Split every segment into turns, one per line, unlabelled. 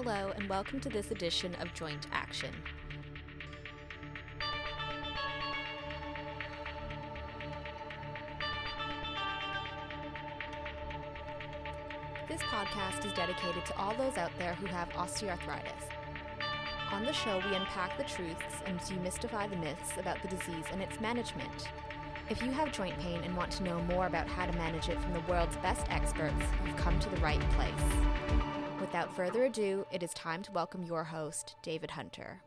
Hello, and welcome to this edition of Joint Action. This podcast is dedicated to all those out there who have osteoarthritis. On the show, we unpack the truths and demystify the myths about the disease and its management. If you have joint pain and want to know more about how to manage it from the world's best experts, you've come to the right place. Without further ado, it is time to welcome your host, David Hunter.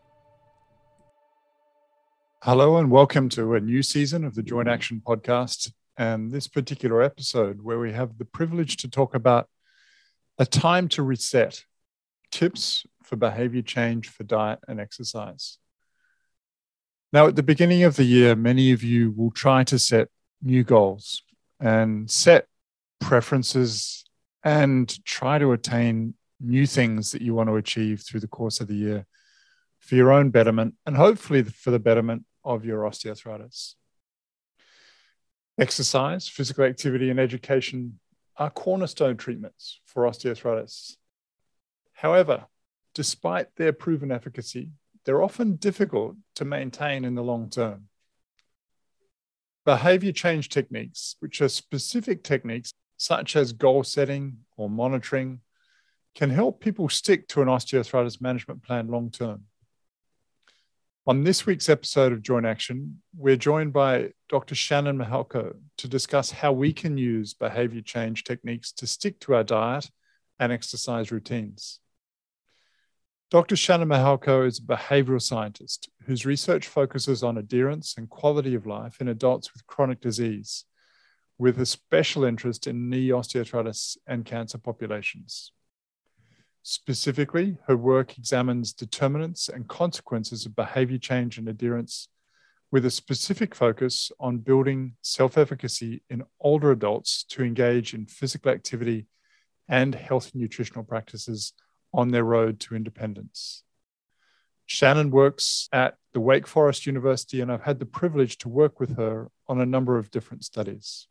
Hello, and welcome to a new season of the Joint Action podcast. And this particular episode, where we have the privilege to talk about a time to reset tips for behavior change for diet and exercise. Now, at the beginning of the year, many of you will try to set new goals and set preferences and try to attain new things that you want to achieve through the course of the year for your own betterment and hopefully for the betterment of your osteoarthritis. Exercise, physical activity, and education are cornerstone treatments for osteoarthritis. However, despite their proven efficacy, they're often difficult to maintain in the long term. Behavior change techniques, which are specific techniques such as goal setting or monitoring, can help people stick to an osteoarthritis management plan long term. On this week's episode of Joint Action, we're joined by Dr. Shannon Mihalko to discuss how we can use behavior change techniques to stick to our diet and exercise routines. Dr. Shannon Mihalko is a behavioral scientist whose research focuses on adherence and quality of life in adults with chronic disease, with a special interest in knee osteoarthritis and cancer populations. Specifically, her work examines determinants and consequences of behavior change and adherence with a specific focus on building self efficacy in older adults to engage in physical activity and healthy nutritional practices on their road to independence. Shannon works at the Wake Forest University, and I've had the privilege to work with her on a number of different studies.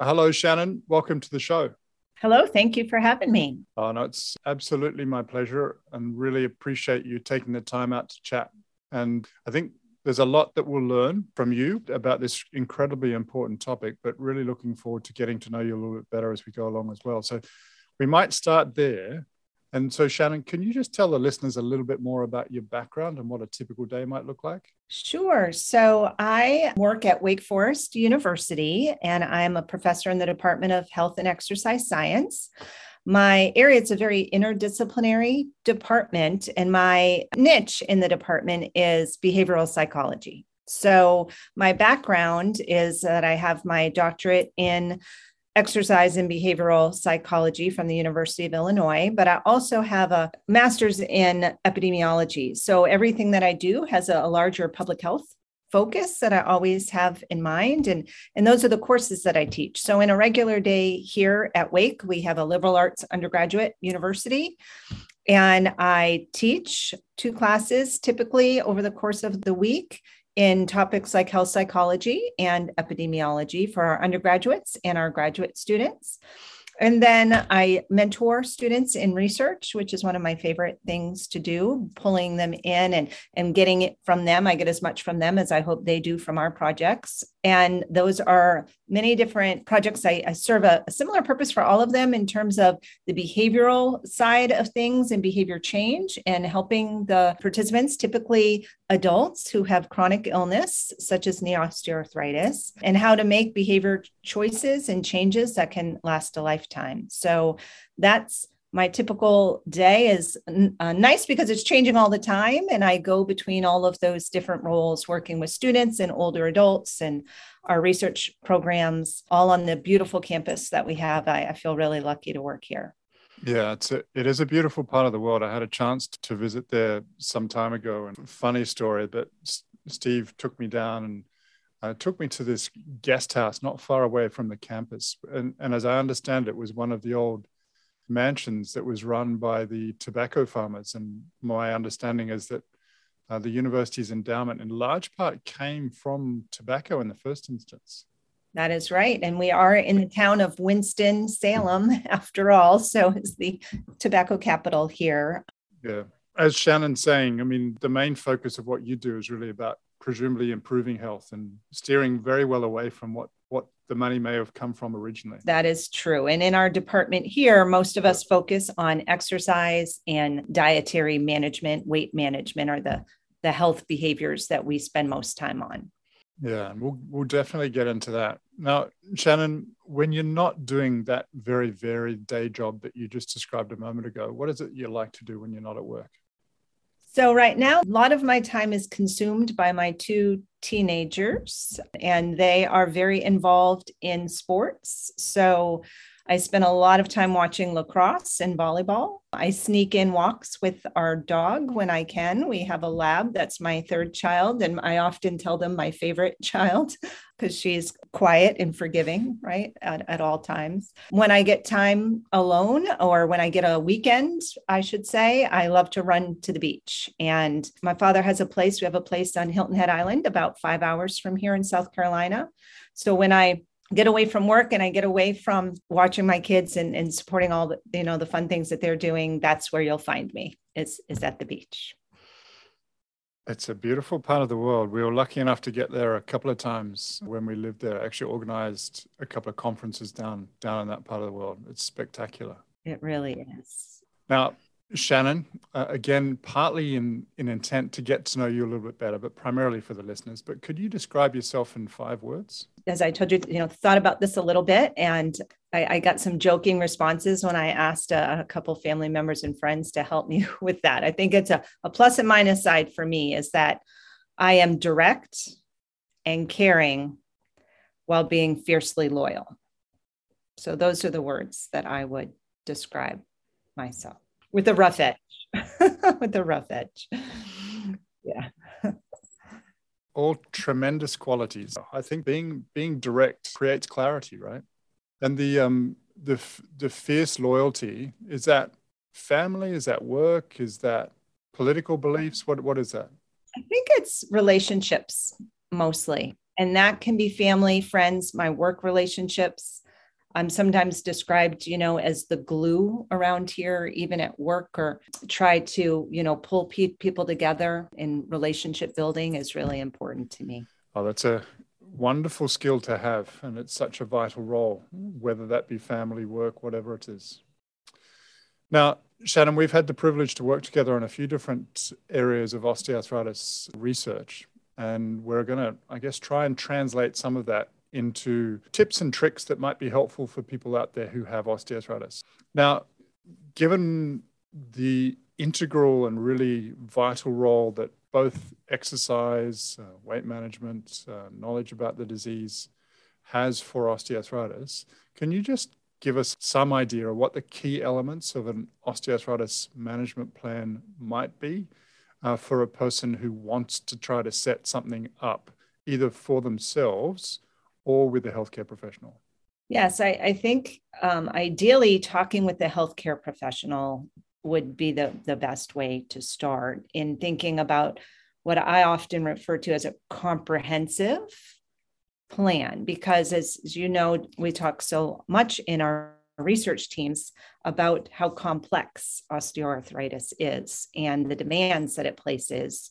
Hello, Shannon. Welcome to the show.
Hello, thank you for having me.
Oh, no, it's absolutely my pleasure and really appreciate you taking the time out to chat. And I think there's a lot that we'll learn from you about this incredibly important topic, but really looking forward to getting to know you a little bit better as we go along as well. So we might start there. And so, Shannon, can you just tell the listeners a little bit more about your background and what a typical day might look like?
Sure. So, I work at Wake Forest University and I'm a professor in the Department of Health and Exercise Science. My area, it's a very interdisciplinary department, and my niche in the department is behavioral psychology. So, my background is that I have my doctorate in exercise and behavioral psychology from the University of Illinois, but I also have a master's in epidemiology. So everything that I do has a, a larger public health focus that I always have in mind. And, and those are the courses that I teach. So, in a regular day here at Wake, we have a liberal arts undergraduate university. And I teach two classes typically over the course of the week in topics like health psychology and epidemiology for our undergraduates and our graduate students. And then I mentor students in research, which is one of my favorite things to do, pulling them in and, and getting it from them. I get as much from them as I hope they do from our projects. And those are many different projects. I, I serve a, a similar purpose for all of them in terms of the behavioral side of things and behavior change and helping the participants, typically adults who have chronic illness, such as knee osteoarthritis, and how to make behavior choices and changes that can last a lifetime. So that's my typical day is uh, nice because it's changing all the time and i go between all of those different roles working with students and older adults and our research programs all on the beautiful campus that we have i, I feel really lucky to work here
yeah, it's a, it is a beautiful part of the world. I had a chance to visit there some time ago, and funny story. But Steve took me down and uh, took me to this guest house not far away from the campus, and and as I understand it, was one of the old mansions that was run by the tobacco farmers. And my understanding is that uh, the university's endowment in large part came from tobacco in the first instance.
That is right. And we are in the town of Winston-Salem, after all. So it's the tobacco capital here.
Yeah. As Shannon's saying, I mean, the main focus of what you do is really about presumably improving health and steering very well away from what what the money may have come from originally.
That is true. And in our department here, most of us focus on exercise and dietary management, weight management are the, the health behaviors that we spend most time on.
Yeah, we'll, we'll definitely get into that. Now, Shannon, when you're not doing that very varied day job that you just described a moment ago, what is it you like to do when you're not at work?
So, right now, a lot of my time is consumed by my two teenagers, and they are very involved in sports. So, I spend a lot of time watching lacrosse and volleyball. I sneak in walks with our dog when I can. We have a lab that's my third child, and I often tell them my favorite child because she's quiet and forgiving, right, at, at all times. When I get time alone or when I get a weekend, I should say, I love to run to the beach. And my father has a place. We have a place on Hilton Head Island, about five hours from here in South Carolina. So when I get away from work and I get away from watching my kids and, and supporting all the, you know, the fun things that they're doing, that's where you'll find me is, is at the beach.
It's a beautiful part of the world. We were lucky enough to get there a couple of times when we lived there. Actually organized a couple of conferences down down in that part of the world. It's spectacular.
It really is.
Now, Shannon, uh, again, partly in, in intent to get to know you a little bit better, but primarily for the listeners. But could you describe yourself in five words?
As I told you, you know, thought about this a little bit, and I, I got some joking responses when I asked a, a, couple family members and friends to help me with that. I think it's a, a plus and minus side for me is that I am direct and caring while being fiercely loyal. So those are the words that I would describe myself with a rough edge. with a rough edge. Yeah.
All tremendous qualities. I think being being direct creates clarity, right? And the um the the fierce loyalty is that family? Is that work? Is that political beliefs? What what is that?
I think it's relationships mostly. And that can be family, friends, my work relationships, I'm sometimes described, you know, as the glue around here, even at work, or try to, you know, pull pe- people together in relationship building is really important to me.
Oh, that's a wonderful skill to have. And it's such a vital role, whether that be family, work, whatever it is. Now, Shannon, we've had the privilege to work together on a few different areas of osteoarthritis research. And we're going to, I guess, try and translate some of that into tips and tricks that might be helpful for people out there who have osteoarthritis. Now, given the integral and really vital role that both exercise, uh, weight management, uh, knowledge about the disease has for osteoarthritis, can you just give us some idea of what the key elements of an osteoarthritis management plan might be uh, for a person who wants to try to set something up either for themselves or with the healthcare professional?
Yes, I, I think um, ideally talking with the healthcare professional would be the, the best way to start in thinking about what I often refer to as a comprehensive plan. Because as, as you know, we talk so much in our research teams about how complex osteoarthritis is and the demands that it places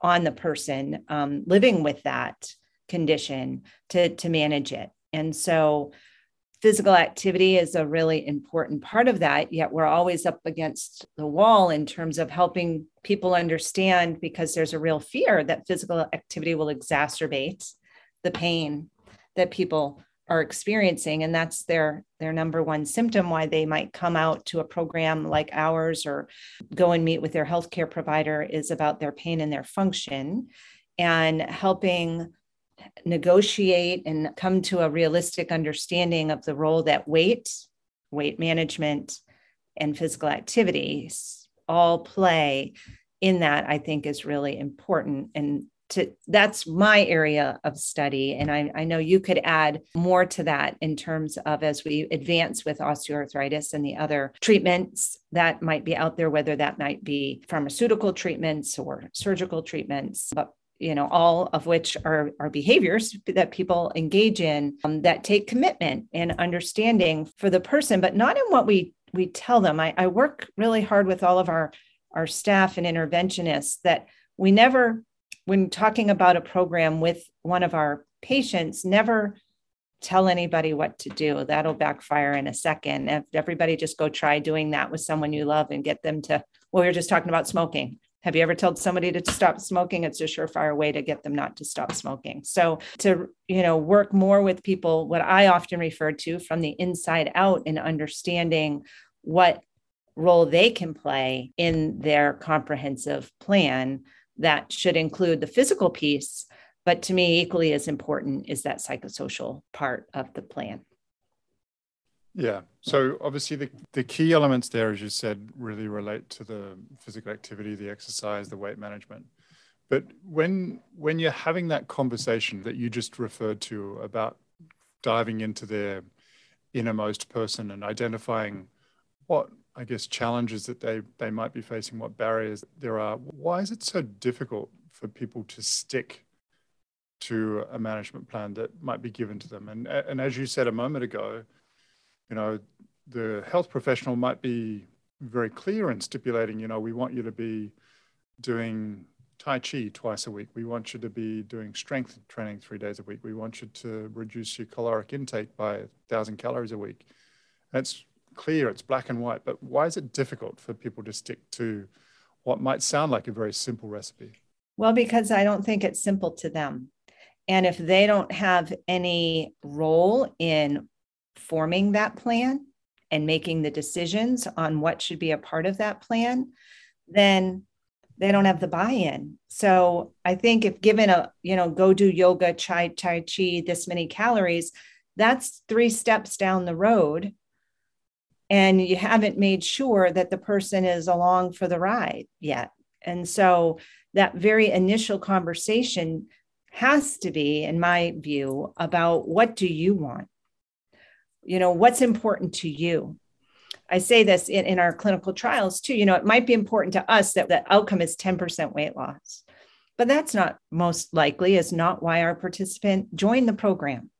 on the person um, living with that condition to, to manage it. And so physical activity is a really important part of that, yet we're always up against the wall in terms of helping people understand because there's a real fear that physical activity will exacerbate the pain that people are experiencing and that's their their number one symptom why they might come out to a program like ours or go and meet with their healthcare provider is about their pain and their function and helping negotiate and come to a realistic understanding of the role that weight, weight management, and physical activities all play in that, I think is really important. And to, that's my area of study. And I, I know you could add more to that in terms of as we advance with osteoarthritis and the other treatments that might be out there, whether that might be pharmaceutical treatments or surgical treatments. But you know all of which are, are behaviors that people engage in um, that take commitment and understanding for the person but not in what we we tell them. I, I work really hard with all of our our staff and interventionists that we never when talking about a program with one of our patients never tell anybody what to do. That'll backfire in a second. If everybody just go try doing that with someone you love and get them to well we were just talking about smoking have you ever told somebody to stop smoking? It's a surefire way to get them not to stop smoking. So to, you know, work more with people, what I often refer to from the inside out in understanding what role they can play in their comprehensive plan that should include the physical piece. But to me, equally as important is that psychosocial part of the plan.
Yeah. So obviously the, the key elements there, as you said, really relate to the physical activity, the exercise, the weight management. But when when you're having that conversation that you just referred to about diving into their innermost person and identifying what I guess challenges that they they might be facing, what barriers there are, why is it so difficult for people to stick to a management plan that might be given to them? And and as you said a moment ago, you know, the health professional might be very clear in stipulating, you know, we want you to be doing Tai Chi twice a week. We want you to be doing strength training three days a week. We want you to reduce your caloric intake by a thousand calories a week. It's clear, it's black and white, but why is it difficult for people to stick to what might sound like a very simple recipe?
Well, because I don't think it's simple to them. And if they don't have any role in forming that plan and making the decisions on what should be a part of that plan, then they don't have the buy-in. So I think if given a, you know, go do yoga, chai, tai chi, this many calories, that's three steps down the road. And you haven't made sure that the person is along for the ride yet. And so that very initial conversation has to be, in my view, about what do you want? You know what's important to you? I say this in, in our clinical trials too you know it might be important to us that the outcome is 10% weight loss but that's not most likely is not why our participant joined the program.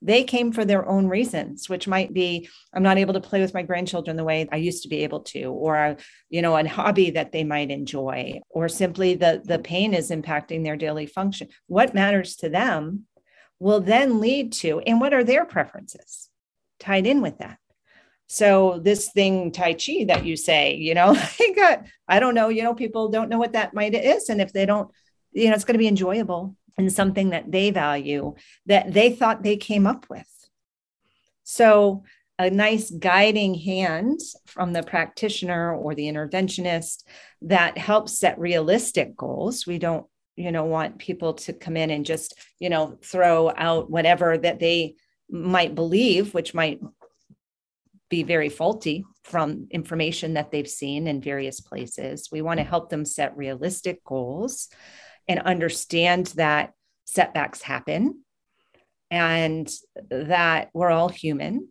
They came for their own reasons which might be i'm not able to play with my grandchildren the way i used to be able to or you know a hobby that they might enjoy or simply the the pain is impacting their daily function. What matters to them will then lead to and what are their preferences tied in with that. So this thing Tai Chi that you say, you know, I got, I don't know, you know, people don't know what that might is. And if they don't, you know, it's going to be enjoyable and something that they value that they thought they came up with. So a nice guiding hand from the practitioner or the interventionist that helps set realistic goals. We don't, you know, want people to come in and just, you know, throw out whatever that they might believe, which might be very faulty from information that they've seen in various places. We want to help them set realistic goals and understand that setbacks happen and that we're all human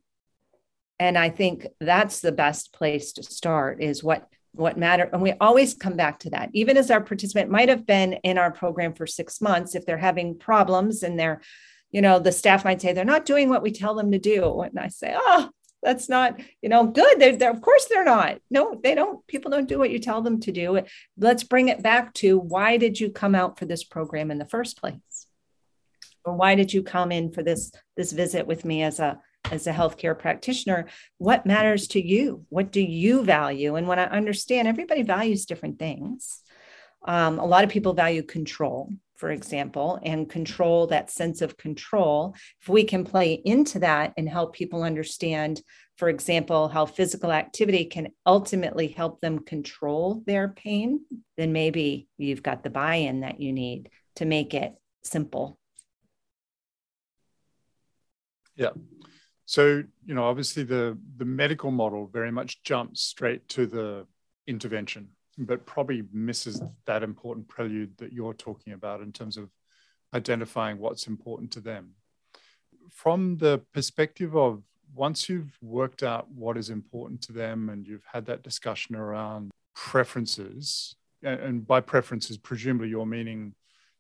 and i think that's the best place to start is what what matter and we always come back to that even as our participant might have been in our program for six months if they're having problems and they're you know the staff might say they're not doing what we tell them to do. And i say oh that's not you know good. They're, they're, of course they're not. No they don't people don't do what you tell them to do. Let's bring it back to why did you come out for this program in the first place? Or why did you come in for this this visit with me as a as a healthcare practitioner? What matters to you? What do you value? And when i understand everybody values different things. Um, a lot of people value control for example and control that sense of control. If we can play into that and help people understand for example how physical activity can ultimately help them control their pain then maybe you've got the buy-in that you need to make it simple.
Yeah. So, you know, obviously the the medical model very much jumps straight to the intervention, but probably misses that important prelude that you're talking about in terms of identifying what's important to them. From the perspective of once you've worked out what is important to them and you've had that discussion around preferences, and by preferences, presumably you're meaning,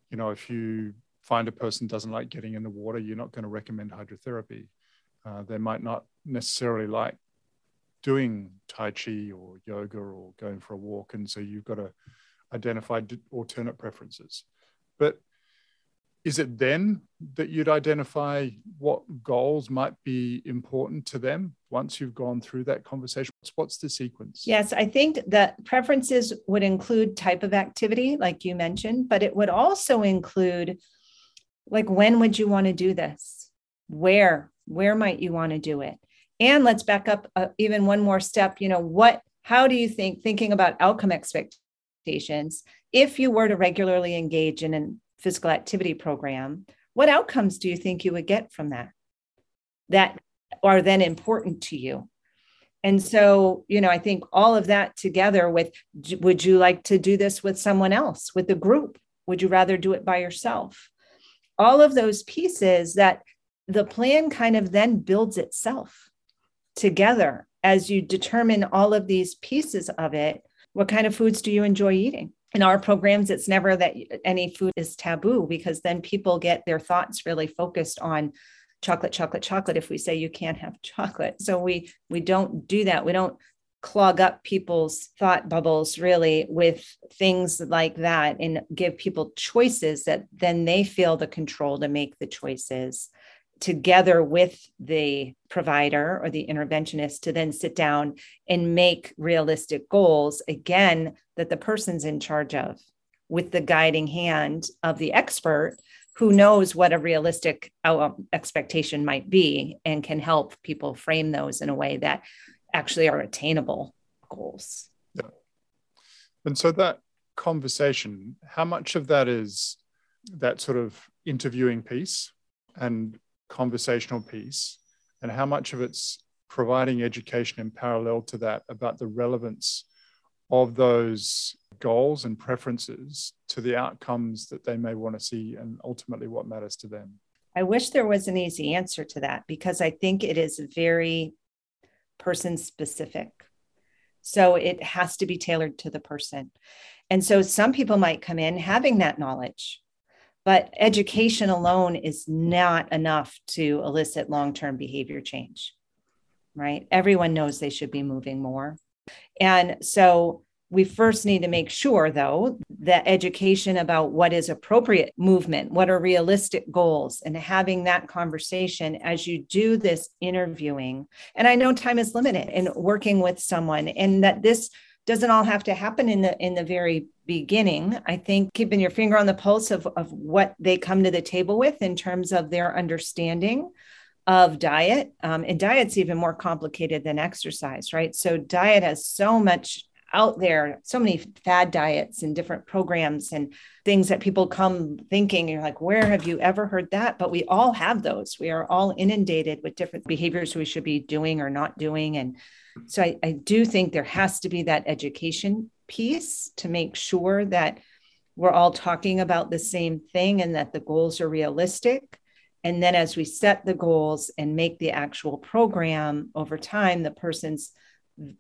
you know, if you find a person doesn't like getting in the water, you're not going to recommend hydrotherapy. Uh, they might not necessarily like doing Tai Chi or yoga or going for a walk. And so you've got to identify alternate preferences. But is it then that you'd identify what goals might be important to them once you've gone through that conversation what's the sequence
yes i think that preferences would include type of activity like you mentioned but it would also include like when would you want to do this where where might you want to do it and let's back up uh, even one more step you know what how do you think thinking about outcome expectations if you were to regularly engage in a physical activity program what outcomes do you think you would get from that? That are then important to you. And so you know i think all of that together with would you like to do this with someone else with the group? Would you rather do it by yourself? All of those pieces that the plan kind of then builds itself together as you determine all of these pieces of it. What kind of foods do you enjoy eating? In our programs, it's never that any food is taboo because then people get their thoughts really focused on chocolate chocolate chocolate if we say you can't have chocolate so we we don't do that we don't clog up people's thought bubbles really with things like that and give people choices that then they feel the control to make the choices together with the provider or the interventionist to then sit down and make realistic goals again that the person's in charge of with the guiding hand of the expert who knows what a realistic expectation might be and can help people frame those in a way that actually are attainable goals.
Yeah. And so that conversation, how much of that is that sort of interviewing piece and conversational piece, and how much of it's providing education in parallel to that about the relevance of those goals and preferences to the outcomes that they may want to see and ultimately what matters to them?
I wish there was an easy answer to that because I think it is very person specific. So it has to be tailored to the person. And so some people might come in having that knowledge, but education alone is not enough to elicit long term behavior change, right? Everyone knows they should be moving more. And so we first need to make sure, though, that education about what is appropriate movement, what are realistic goals, and having that conversation as you do this interviewing. And I know time is limited in working with someone, and that this doesn't all have to happen in the in the very beginning i think keeping your finger on the pulse of, of what they come to the table with in terms of their understanding of diet um, and diet's even more complicated than exercise right? So diet has so much out there so many fad diets and different programs and things that people come thinking you're like where have you ever heard that? But we all have those. We are all inundated with different behaviors we should be doing or not doing. And so I, I do think there has to be that education piece to make sure that we're all talking about the same thing and that the goals are realistic. And then as we set the goals and make the actual program over time, the person's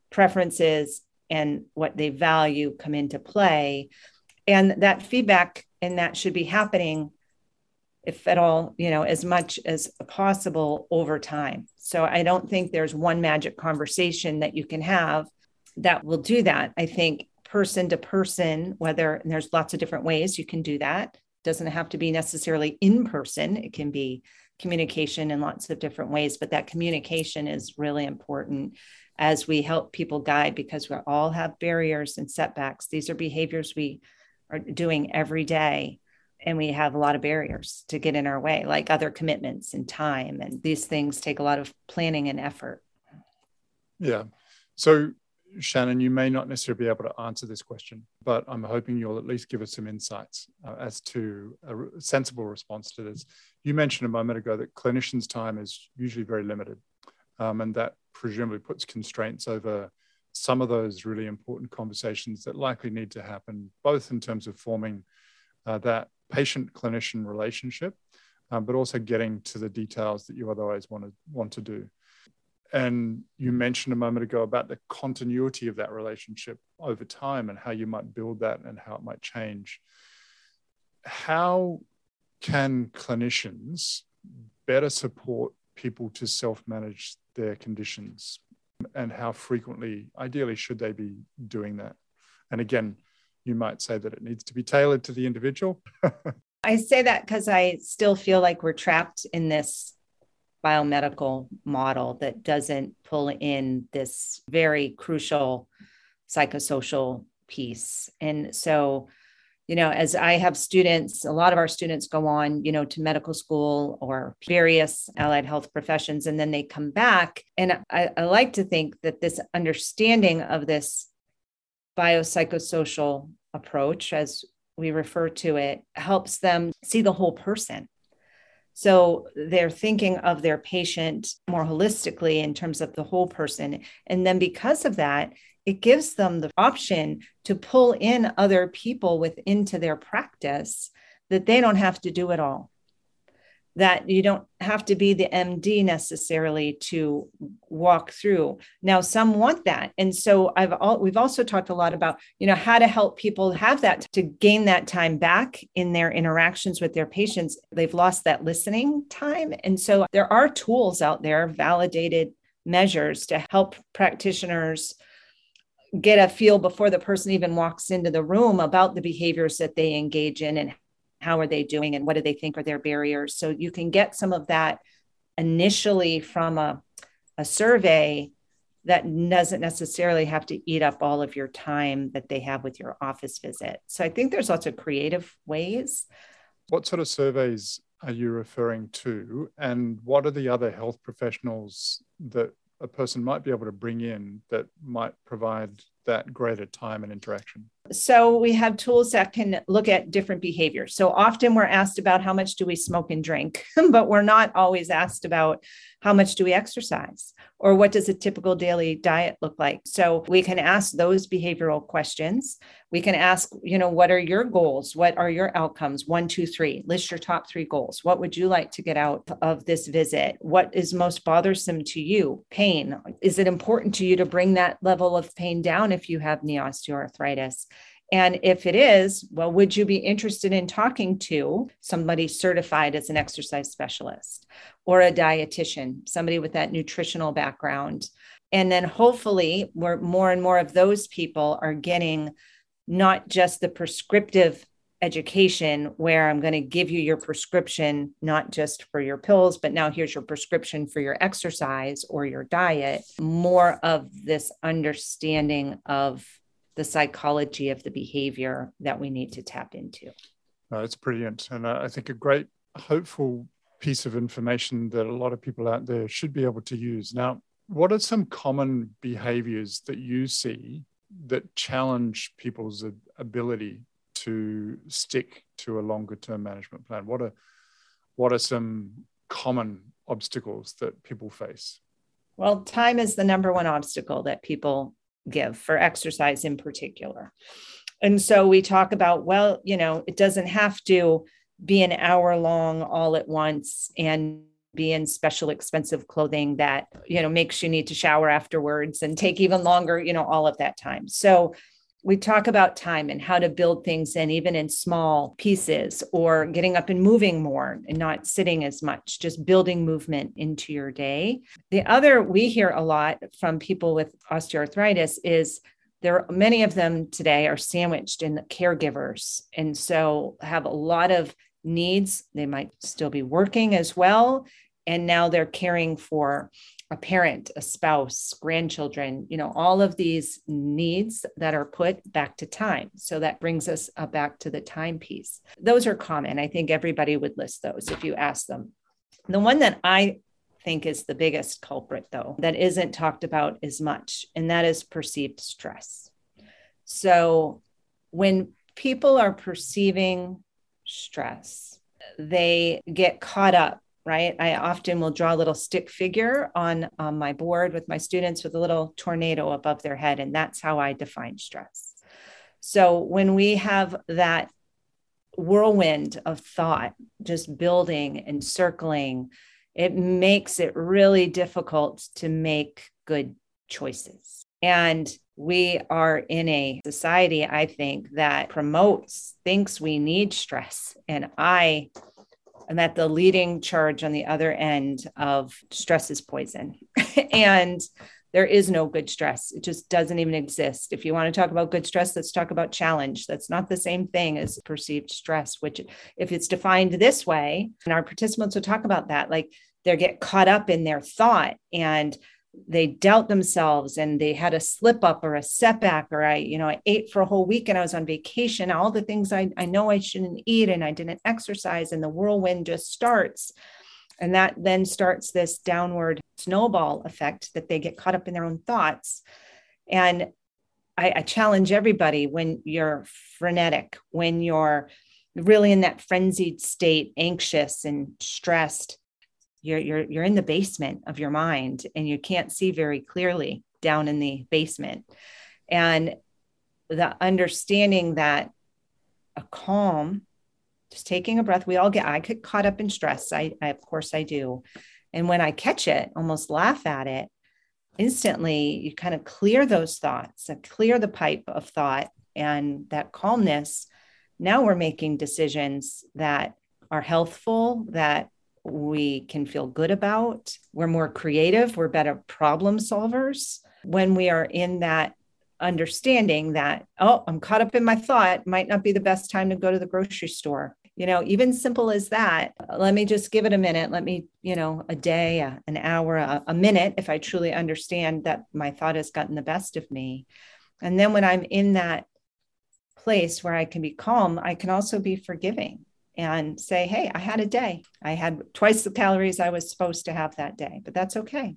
preferences and what they value come into play. And that feedback and that should be happening if at all, you know, as much as possible over time. So I don't think there's one magic conversation that you can have that will do that. I think person to person, whether and there's lots of different ways you can do that. Doesn't have to be necessarily in person. It can be communication in lots of different ways, but that communication is really important as we help people guide because we all have barriers and setbacks. These are behaviors we are doing every day and we have a lot of barriers to get in our way like other commitments and time and these things take a lot of planning and effort
yeah so shannon you may not necessarily be able to answer this question but i'm hoping you'll at least give us some insights uh, as to a sensible response to this you mentioned a moment ago that clinicians time is usually very limited um, and that presumably puts constraints over some of those really important conversations that likely need to happen both in terms of forming uh, that patient clinician relationship, um, but also getting to the details that you otherwise want to want to do. And you mentioned a moment ago about the continuity of that relationship over time and how you might build that and how it might change. How can clinicians better support people to self manage their conditions? And how frequently, ideally, should they be doing that? And again, you might say that it needs to be tailored to the individual.
I say that because I still feel like we're trapped in this biomedical model that doesn't pull in this very crucial psychosocial piece. And so, you know, as I have students, a lot of our students go on, you know, to medical school or various allied health professions, and then they come back. And I, I like to think that this understanding of this biopsychosocial approach, as we refer to it, helps them see the whole person. So they're thinking of their patient more holistically in terms of the whole person. And then because of that, it gives them the option to pull in other people within to their practice that they don't have to do it all that you don't have to be the MD necessarily to walk through. Now, some want that, and so I've all, we've also talked a lot about you know how to help people have that to gain that time back in their interactions with their patients. They've lost that listening time, and so there are tools out there, validated measures to help practitioners get a feel before the person even walks into the room about the behaviors that they engage in and how are they doing and what do they think are their barriers. So you can get some of that initially from a, a survey that doesn't necessarily have to eat up all of your time that they have with your office visit. So i think there's lots of creative ways.
What sort of surveys are you referring to? And what are the other health professionals that a person might be able to bring in that might provide that greater time and interaction
so we have tools that can look at different behaviors. So often we're asked about how much do we smoke and drink, but we're not always asked about how much do we exercise or what does a typical daily diet look like. So we can ask those behavioral questions. We can ask, you know, what are your goals? What are your outcomes? One, two, three. List your top three goals. What would you like to get out of this visit? What is most bothersome to you? Pain. Is it important to you to bring that level of pain down if you have knee osteoarthritis? And if it is, well, would you be interested in talking to somebody certified as an exercise specialist or a dietitian, somebody with that nutritional background? And then hopefully, more and more of those people are getting not just the prescriptive education where I'm going to give you your prescription, not just for your pills, but now here's your prescription for your exercise or your diet, more of this understanding of the psychology of the behavior that we need to tap into.
Uh, it's brilliant. And I think a great, hopeful piece of information that a lot of people out there should be able to use. Now, what are some common behaviors that you see that challenge people's ability to stick to a longer term management plan? What are what are some common obstacles that people face?
Well, time is the number one obstacle that people give for exercise in particular. And so we talk about, well, you know, it doesn't have to be an hour long all at once and be in special expensive clothing that you know makes you need to shower afterwards and take even longer you know all of that time so we talk about time and how to build things in even in small pieces or getting up and moving more and not sitting as much just building movement into your day. The other we hear a lot from people with osteoarthritis is there are many of them today are sandwiched in caregivers and so have a lot of needs. They might still be working as well and now they're caring for a parent, a spouse, grandchildren, you know, all of these needs that are put back to time. So that brings us uh, back to the time piece. Those are common. I think everybody would list those if you ask them. The one that I think is the biggest culprit, though, that isn't talked about as much, and that is perceived stress. So when people are perceiving stress, they get caught up right? I often will draw a little stick figure on, on my board with my students with a little tornado above their head. And that's how I define stress. So when we have that whirlwind of thought just building and circling, it makes it really difficult to make good choices. And we are in a society, I think, that promotes, thinks we need stress. And I and that the leading charge on the other end of stress is poison. and there is no good stress. It just doesn't even exist. If you want to talk about good stress, let's talk about challenge. That's not the same thing as perceived stress, which, if it's defined this way, and our participants will talk about that, like they get caught up in their thought and they doubt themselves and they had a slip up or a setback or i you know i ate for a whole week and i was on vacation. All the things i, I know i shouldn't eat and i didn't exercise and the whirlwind just starts. And that then starts this downward snowball effect that they get caught up in their own thoughts. And I, I challenge everybody when you're frenetic when you're really in that frenzied state anxious and stressed you're you're you're in the basement of your mind and you can't see very clearly down in the basement. And the understanding that a calm just taking a breath we all get i get caught up in stress. I, I of course i do. And when i catch it almost laugh at it instantly you kind of clear those thoughts and clear the pipe of thought and that calmness. Now we're making decisions that are healthful that we can feel good about. We're more creative, we're better problem solvers when we are in that understanding that, oh, I'm caught up in my thought, might not be the best time to go to the grocery store. You know, even simple as that. Let me just give it a minute. Let me, you know, a day, a, an hour, a, a minute, if I truly understand that my thought has gotten the best of me. And then when I'm in that place where I can be calm, I can also be forgiving and say, hey, I had a day. I had twice the calories I was supposed to have that day, but that's okay.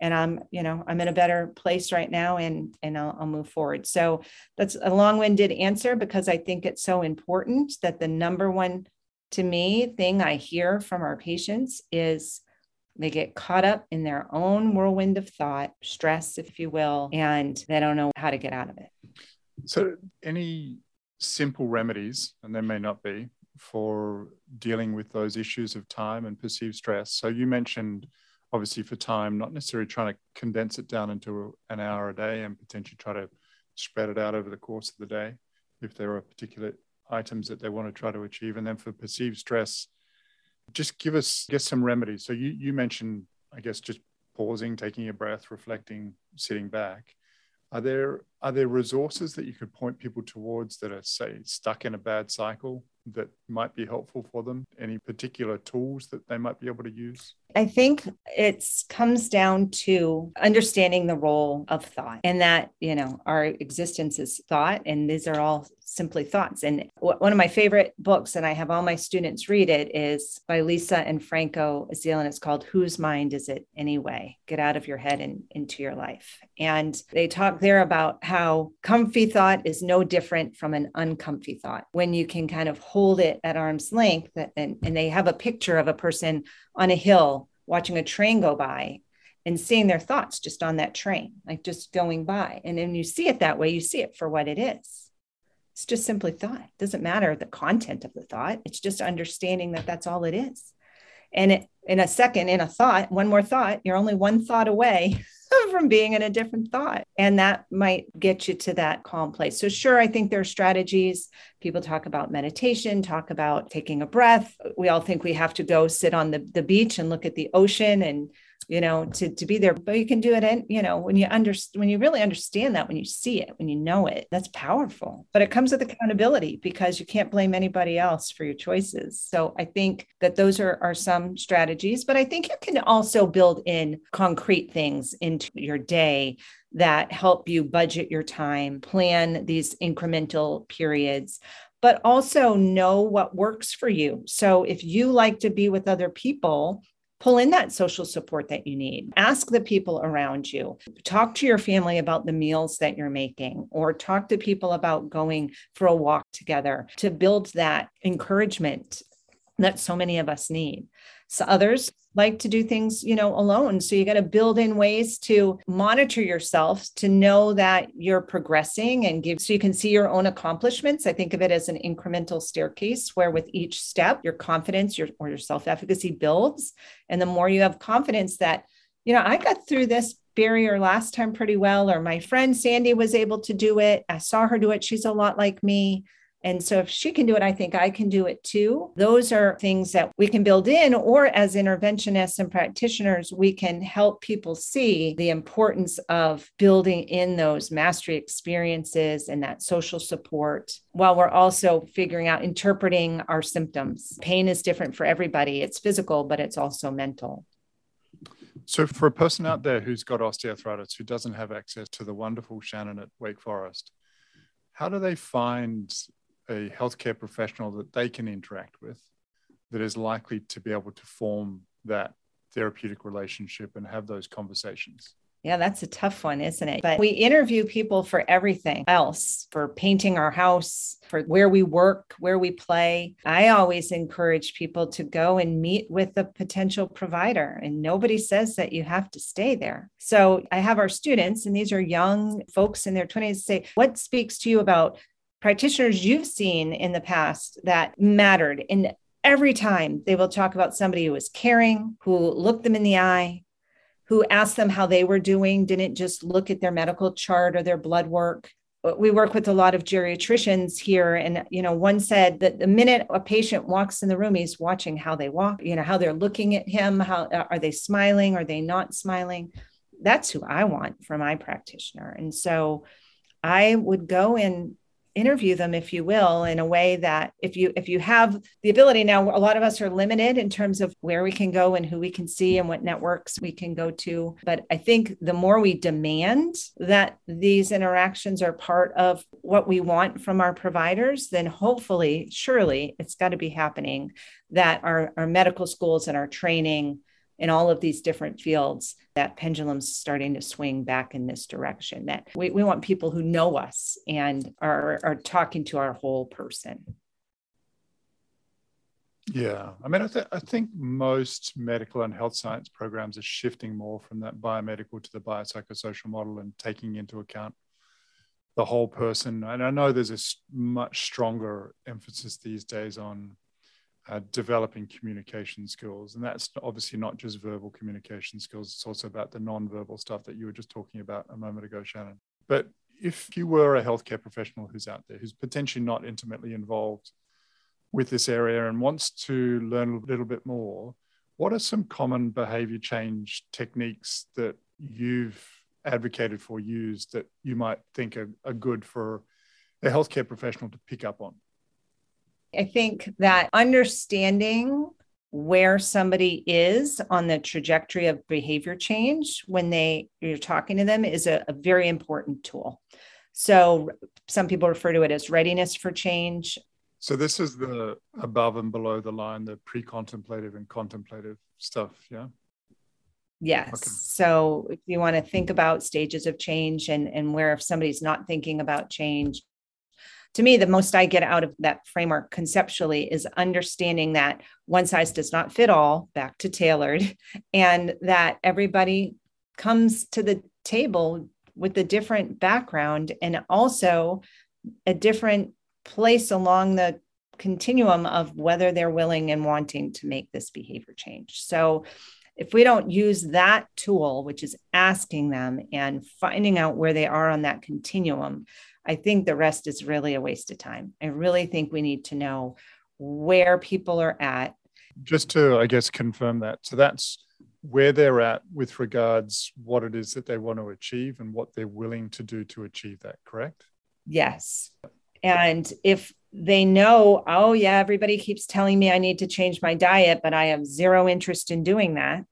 And I'm, you know, I'm in a better place right now and and I'll, I'll move forward. So that's a long-winded answer because I think it's so important that the number one to me thing I hear from our patients is they get caught up in their own whirlwind of thought, stress, if you will, and they don't know how to get out of it.
So, any simple remedies, and there may not be, for dealing with those issues of time and perceived stress. So you mentioned obviously for time, not necessarily trying to condense it down into an hour a day and potentially try to spread it out over the course of the day if there are particular items that they want to try to achieve. And then for perceived stress, just give us, guess, some remedies. So you, you mentioned, I guess, just pausing, taking a breath, reflecting, sitting back. Are there are there resources that you could point people towards that are say stuck in a bad cycle that might be helpful for them? Any particular tools that they might be able to use?
I think it comes down to understanding the role of thought and that, you know, our existence is thought and these are all simply thoughts. And one of my favorite books, and I have all my students read it, is by Lisa and Franco Azil, and it's called Whose Mind Is It Anyway? Get out of your head and into your life. And they talk there about how comfy thought is no different from an uncomfy thought when you can kind of hold it at arm's length. And, and they have a picture of a person on a hill watching a train go by and seeing their thoughts just on that train, like just going by. And then you see it that way, you see it for what it is. It's just simply thought. It doesn't matter the content of the thought. It's just understanding that that's all it is. And it, in a second, in a thought, one more thought, you're only one thought away from being in a different thought. And that might get you to that calm place. So, sure, I think there are strategies. People talk about meditation, talk about taking a breath. We all think we have to go sit on the, the beach and look at the ocean and you know to, to be there but you can do it and you know when you understand when you really understand that when you see it when you know it that's powerful but it comes with accountability because you can't blame anybody else for your choices so i think that those are, are some strategies but i think you can also build in concrete things into your day that help you budget your time plan these incremental periods but also know what works for you. So if you like to be with other people, pull in that social support that you need. Ask the people around you. Talk to your family about the meals that you're making, or talk to people about going for a walk together to build that encouragement that so many of us need. So others like to do things, you know, alone. So you got to build in ways to monitor yourself to know that you're progressing and give so you can see your own accomplishments. I think of it as an incremental staircase where with each step, your confidence your or your self-efficacy builds. And the more you have confidence that, you know, I got through this barrier last time pretty well, or my friend Sandy was able to do it. I saw her do it. She's a lot like me. And so if she can do it, I think I can do it too. Those are things that we can build in, or as interventionists and practitioners, we can help people see the importance of building in those mastery experiences and that social support while we're also figuring out interpreting our symptoms. Pain is different for everybody, it's physical, but it's also mental.
So, for a person out there who's got osteoarthritis, who doesn't have access to the wonderful Shannon at Wake Forest, how do they find a healthcare professional that they can interact with that is likely to be able to form that therapeutic relationship and have those conversations?
Yeah, that's a tough one, isn't it? But we interview people for everything else for painting our house, for where we work, where we play. I always encourage people to go and meet with a potential provider, and nobody says that you have to stay there. So I have our students, and these are young folks in their 20s, say, What speaks to you about practitioners you've seen in the past that mattered. And every time they will talk about somebody who was caring, who looked them in the eye, who asked them how they were doing, didn't just look at their medical chart or their blood work. We work with a lot of geriatricians here. And, you know, one said that the minute a patient walks in the room, he's watching how they walk, you know, how they're looking at him. How uh, are they smiling? Are they not smiling? That's who I want for my practitioner. And so I would go and interview them if you will in a way that if you if you have the ability now a lot of us are limited in terms of where we can go and who we can see and what networks we can go to. But i think the more we demand that these interactions are part of what we want from our providers then hopefully surely it's got to be happening that our, our medical schools and our training in all of these different fields that pendulum's starting to swing back in this direction that we, we want people who know us and are, are talking to our whole person.
Yeah i mean I, th- I think most medical and health science programs are shifting more from that biomedical to the biopsychosocial model and taking into account the whole person. And i know there's a much stronger emphasis these days on uh, developing communication skills. And that's obviously not just verbal communication skills, it's also about the non-verbal stuff that you were just talking about a moment ago, Shannon. But if you were a healthcare professional who's out there, who's potentially not intimately involved with this area and wants to learn a little bit more, what are some common behavior change techniques that you've advocated for, used that you might think are, are good for a healthcare professional to pick up on?
I think that understanding where somebody is on the trajectory of behavior change when they you're talking to them is a, a very important tool. So some people refer to it as readiness for change.
So this is the above and below the line, the pre-contemplative and contemplative stuff, yeah.
Yes. Okay. So if you want to think about stages of change and, and where if somebody's not thinking about change, to me, the most I get out of that framework conceptually is understanding that one size does not fit all, back to tailored, and that everybody comes to the table with a different background and also a different place along the continuum of whether they're willing and wanting to make this behavior change. So if we don't use that tool, which is asking them and finding out where they are on that continuum, I think the rest is really a waste of time. I really think we need to know where people are at.
Just to, I guess, confirm that. So that's where they're at with regards what it is that they want to achieve and what they're willing to do to achieve that, correct?
Yes. And if they know, oh, yeah, everybody keeps telling me I need to change my diet, but I have zero interest in doing that,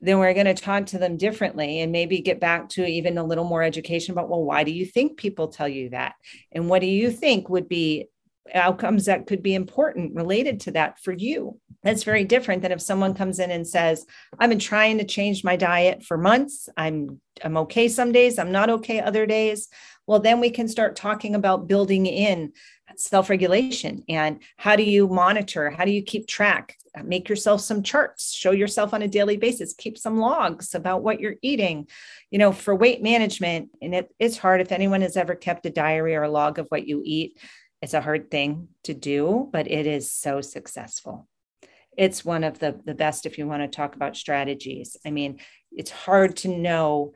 then we're going to talk to them differently and maybe get back to even a little more education about, well, why do you think people tell you that? And what do you think would be outcomes that could be important related to that for you? That's very different than if someone comes in and says, I've been trying to change my diet for months. I'm I'm okay some days, I'm not okay other days. Well, then we can start talking about building in self regulation and how do you monitor? How do you keep track? Uh, make yourself some charts, show yourself on a daily basis, keep some logs about what you're eating. You know, for weight management, and it, it's hard if anyone has ever kept a diary or a log of what you eat. It's a hard thing to do, but it is so successful. It's one of the, the best if you want to talk about strategies. I mean, it's hard to know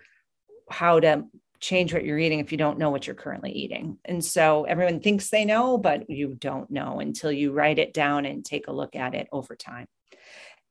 how to change what you're eating if you don't know what you're currently eating. And so everyone thinks they know, but you don't know until you write it down and take a look at it over time.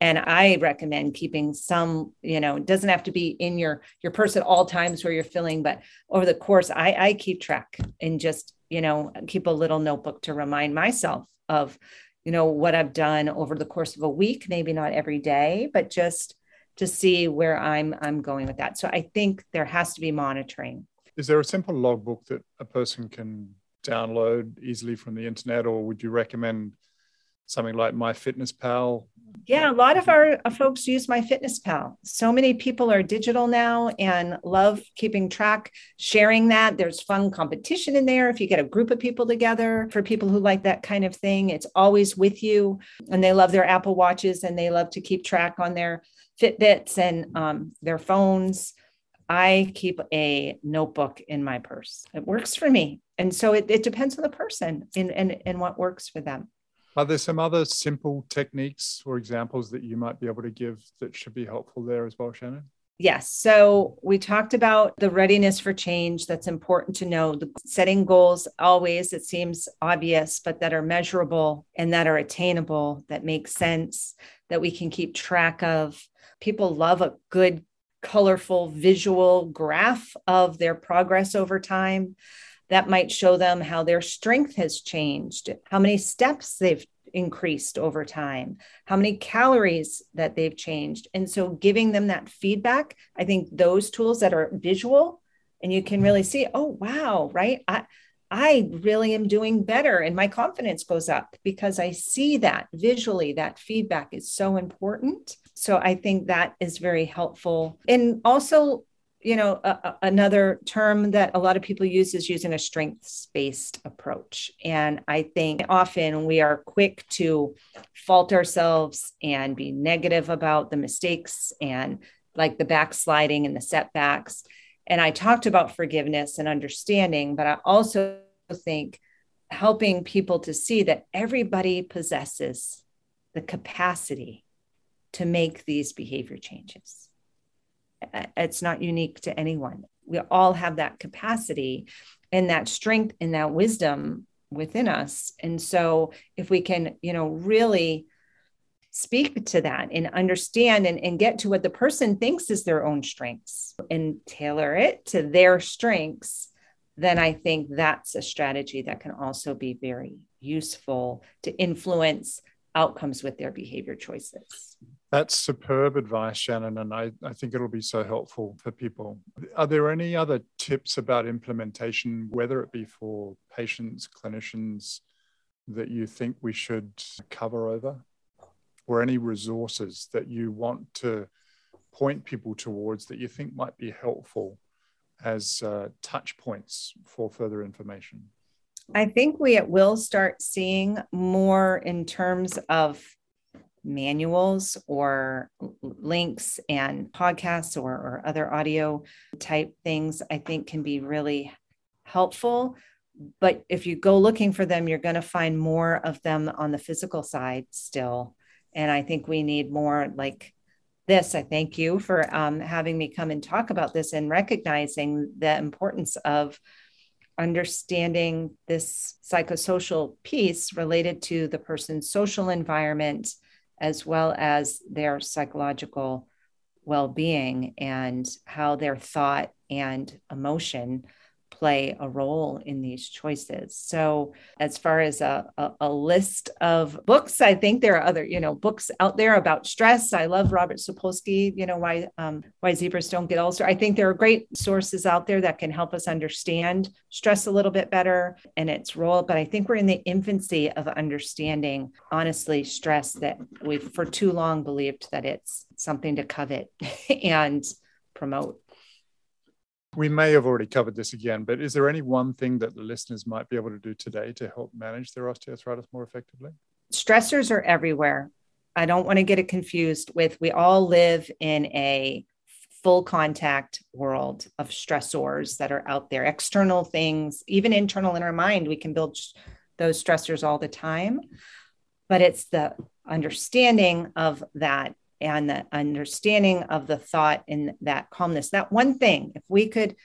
And I recommend keeping some, you know, it doesn't have to be in your your purse at all times where you're filling, but over the course, I, I keep track and just, you know, keep a little notebook to remind myself of, you know, what I've done over the course of a week, maybe not every day, but just to see where I'm I'm going with that. So I think there has to be monitoring.
Is there a simple logbook that a person can download easily from the internet, or would you recommend something like MyFitnessPal?
Yeah, a lot of our folks use MyFitnessPal. So many people are digital now and love keeping track, sharing that. There's fun competition in there if you get a group of people together. For people who like that kind of thing, it's always with you. And they love their Apple Watches and they love to keep track on their Fitbits and um, their phones. I keep a notebook in my purse. It works for me. And so it, it depends on the person and, and, and what works for them.
Are there some other simple techniques or examples that you might be able to give that should be helpful there as well, Shannon?
Yes. So we talked about the readiness for change. That's important to know. The setting goals always, it seems obvious, but that are measurable and that are attainable, that make sense, that we can keep track of people love a good, colorful visual graph of their progress over time. That might show them how their strength has changed, how many steps they've increased over time, how many calories that they've changed. And so giving them that feedback, I think those tools that are visual and you can really see, oh, wow, right? I, I really am doing better and my confidence goes up because I see that visually. That feedback is so important. So I think that is very helpful. And also, you know, a, a, another term that a lot of people use is using a strengths based approach. And I think often we are quick to fault ourselves and be negative about the mistakes and like the backsliding and the setbacks. And I talked about forgiveness and understanding, but I also think helping people to see that everybody possesses the capacity to make these behavior changes. It's not unique to anyone. We all have that capacity and that strength and that wisdom within us. And so if we can, you know, really speak to that and understand and, and get to what the person thinks is their own strengths and tailor it to their strengths, then I think that's a strategy that can also be very useful to influence outcomes with their behavior choices.
That's superb advice, Shannon, and I, I think it'll be so helpful for people. Are there any other tips about implementation, whether it be for patients, clinicians, that you think we should cover over? Or any resources that you want to point people towards that you think might be helpful as uh, touch points for further information?
I think we will start seeing more in terms of manuals or links and podcasts or, or other audio type things, I think can be really helpful. but if you go looking for them, you're going to find more of them on the physical side still. And I think we need more like this. I thank you for um, having me come and talk about this and recognizing the importance of understanding this psychosocial piece related to the person's social environment as well as their psychological well being and how their thought and emotion play a role in these choices. So, as far as a, a, a, list of books, I think there are other, you know, books out there about stress. I love Robert Sapolsky, you know, why um, why zebras don't get ulcer. I think there are great sources out there that can help us understand stress a little bit better and its role. But I think we're in the infancy of understanding, honestly, stress that we've for too long believed that it's something to covet and promote.
We may have already covered this again, but is there any one thing that the listeners might be able to do today to help manage their osteoarthritis more effectively?
Stressors are everywhere. I don't want to get it confused with we all live in a full contact world of stressors that are out there, external things, even internal in our mind. We can build those stressors all the time. But it's the understanding of that and the understanding of the thought in that calmness. That one thing, if we could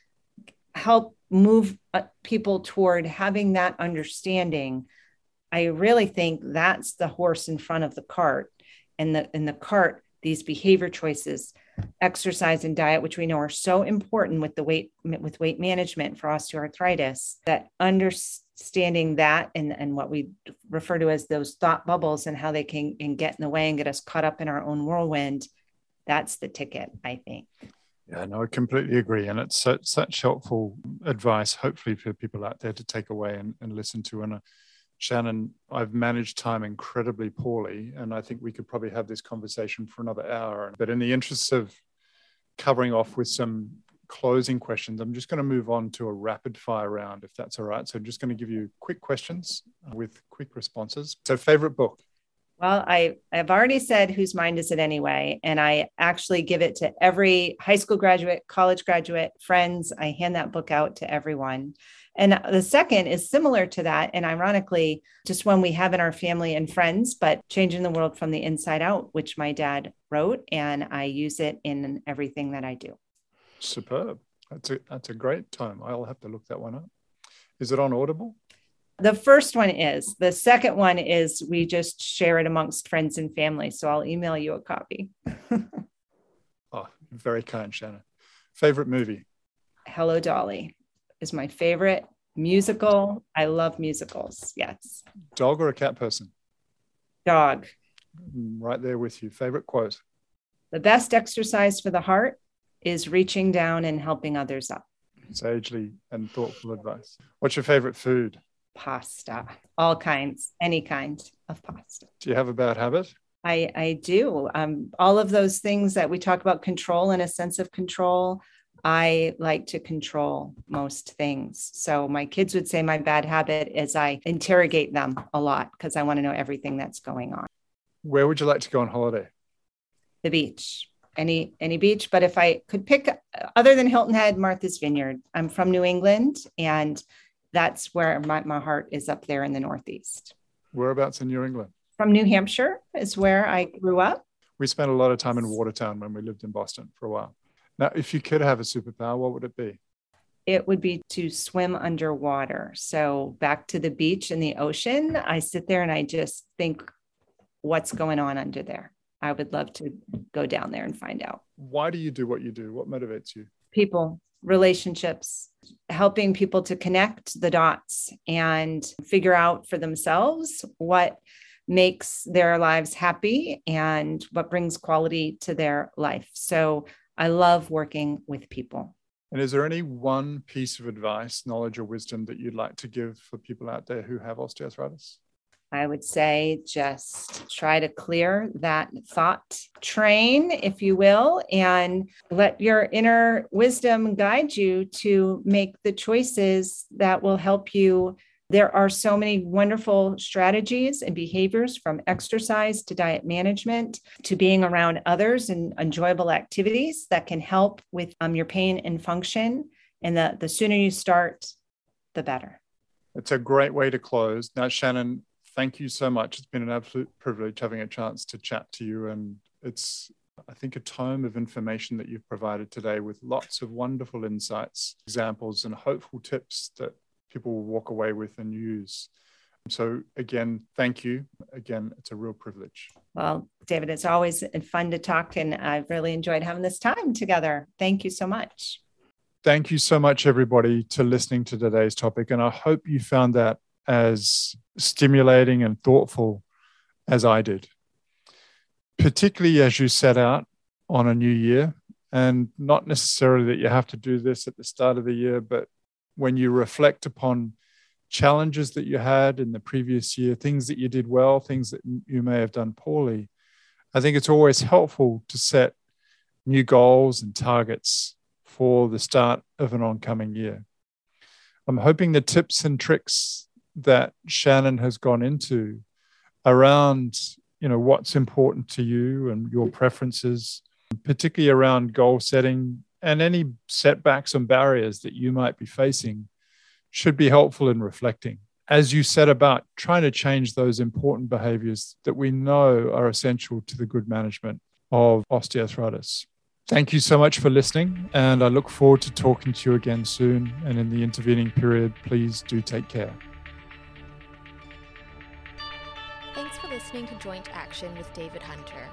help move uh, people toward having that understanding, I really think that's the horse in front of the cart. And the in the cart, these behavior choices, exercise and diet, which we know are so important with the weight with weight management for osteoarthritis, that understanding understanding that and, and what we refer to as those thought bubbles and how they can, can get in the way and get us caught up in our own whirlwind, that's the ticket, I think.
Yeah, no, I completely agree. And it's such, such helpful advice, hopefully, for people out there to take away and, and listen to. And uh, Shannon, I've managed time incredibly poorly. And I think we could probably have this conversation for another hour. But in the interest of covering off with some closing questions, I'm just going to move on to a rapid fire round, if that's all right. So I'm just going to give you quick questions uh, with quick responses. So, favorite book?
Well, I, I've already said whose mind is it anyway? And I actually give it to every high school graduate, college graduate, friends. I hand that book out to everyone. And the second is similar to that. And ironically, just one we have in our family and friends, but Changing the World from the Inside Out, which my dad wrote. And I use it in everything that I do.
Superb. That's a that's a great tome. I'll have to look that one up. Is it on Audible?
The first one is. The second one is we just share it amongst friends and family. So I'll email you a copy.
oh, very kind, Shannon. Favorite movie?
Hello Dolly is my favorite musical. I love musicals. Yes.
Dog or a cat person?
Dog.
Mm, right there with you. Favorite quote?
The best exercise for the heart is reaching down and helping others up.
Sagely and thoughtful advice. What's your favorite food?
Pasta, all kinds, any kind of pasta.
Do you have a bad habit?
I, I do. Um, all of those things that we talk about control and a sense of control. I like to control most things. So my kids would say my bad habit is I interrogate them a lot because I want to know everything that's going on.
Where would you like to go on holiday?
The beach any any beach but if i could pick other than hilton head martha's vineyard. I'm from new england and that's where my, my heart is up there in the northeast.
Whereabouts in new england?
From new hampshire is where i grew up.
We spent a lot of time in watertown when we lived in boston for a while. Now if you could have a superpower what would it be?
It would be to swim underwater. So back to the beach and the ocean i sit there and i just think what's going on under there I would love to go down there and find out.
Why do you do what you do? What motivates you?
People, relationships, helping people to connect the dots and figure out for themselves what makes their lives happy and what brings quality to their life. So I love working with people.
And is there any one piece of advice, knowledge, or wisdom that you'd like to give for people out there who have osteoarthritis?
I would say just try to clear that thought train, if you will, and let your inner wisdom guide you to make the choices that will help you. There are so many wonderful strategies and behaviors from exercise to diet management to being around others and enjoyable activities that can help with um, your pain and function. And the, the sooner you start, the better.
It's a great way to close. Now, Shannon, thank you so much. It's been an absolute privilege having a chance to chat to you. And it's, I think, a tome of information that you've provided today with lots of wonderful insights, examples, and hopeful tips that people will walk away with and use. So, again, thank you. Again, it's a real privilege.
Well, David, it's always fun to talk, and I've really enjoyed having this time together. Thank you so much.
Thank you so much, everybody, to listening to today's topic. And I hope you found that as stimulating and thoughtful as I did, particularly as you set out on a new year. And not necessarily that you have to do this at the start of the year, but when you reflect upon challenges that you had in the previous year, things that you did well, things that you may have done poorly, I think it's always helpful to set new goals and targets for the start of an oncoming year. I'm hoping the tips and tricks that Shannon has gone into around, you know, what's important to you and your preferences, particularly around goal setting and any setbacks and barriers that you might be facing should be helpful in reflecting as you set about trying to change those important behaviors that we know are essential to the good management of osteoarthritis. Thank you so much for listening, and I look forward to talking to you again soon. And in the intervening period, please do take care.
Listening to Joint Action with David Hunter.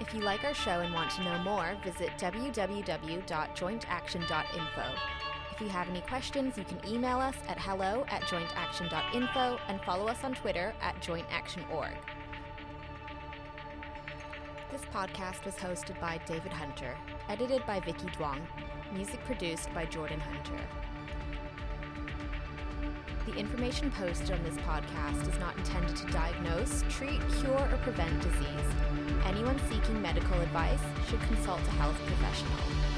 If you like our show and want to know more, visit www.jointaction.info. If you have any questions, you can email us at hello at jointaction.info and follow us on Twitter at jointactionorg. This podcast was hosted by David Hunter, edited by Vicky Duong, music produced by Jordan Hunter. The information posted on this podcast is not intended to diagnose, treat, cure, or prevent disease. Anyone seeking medical advice should consult a health professional.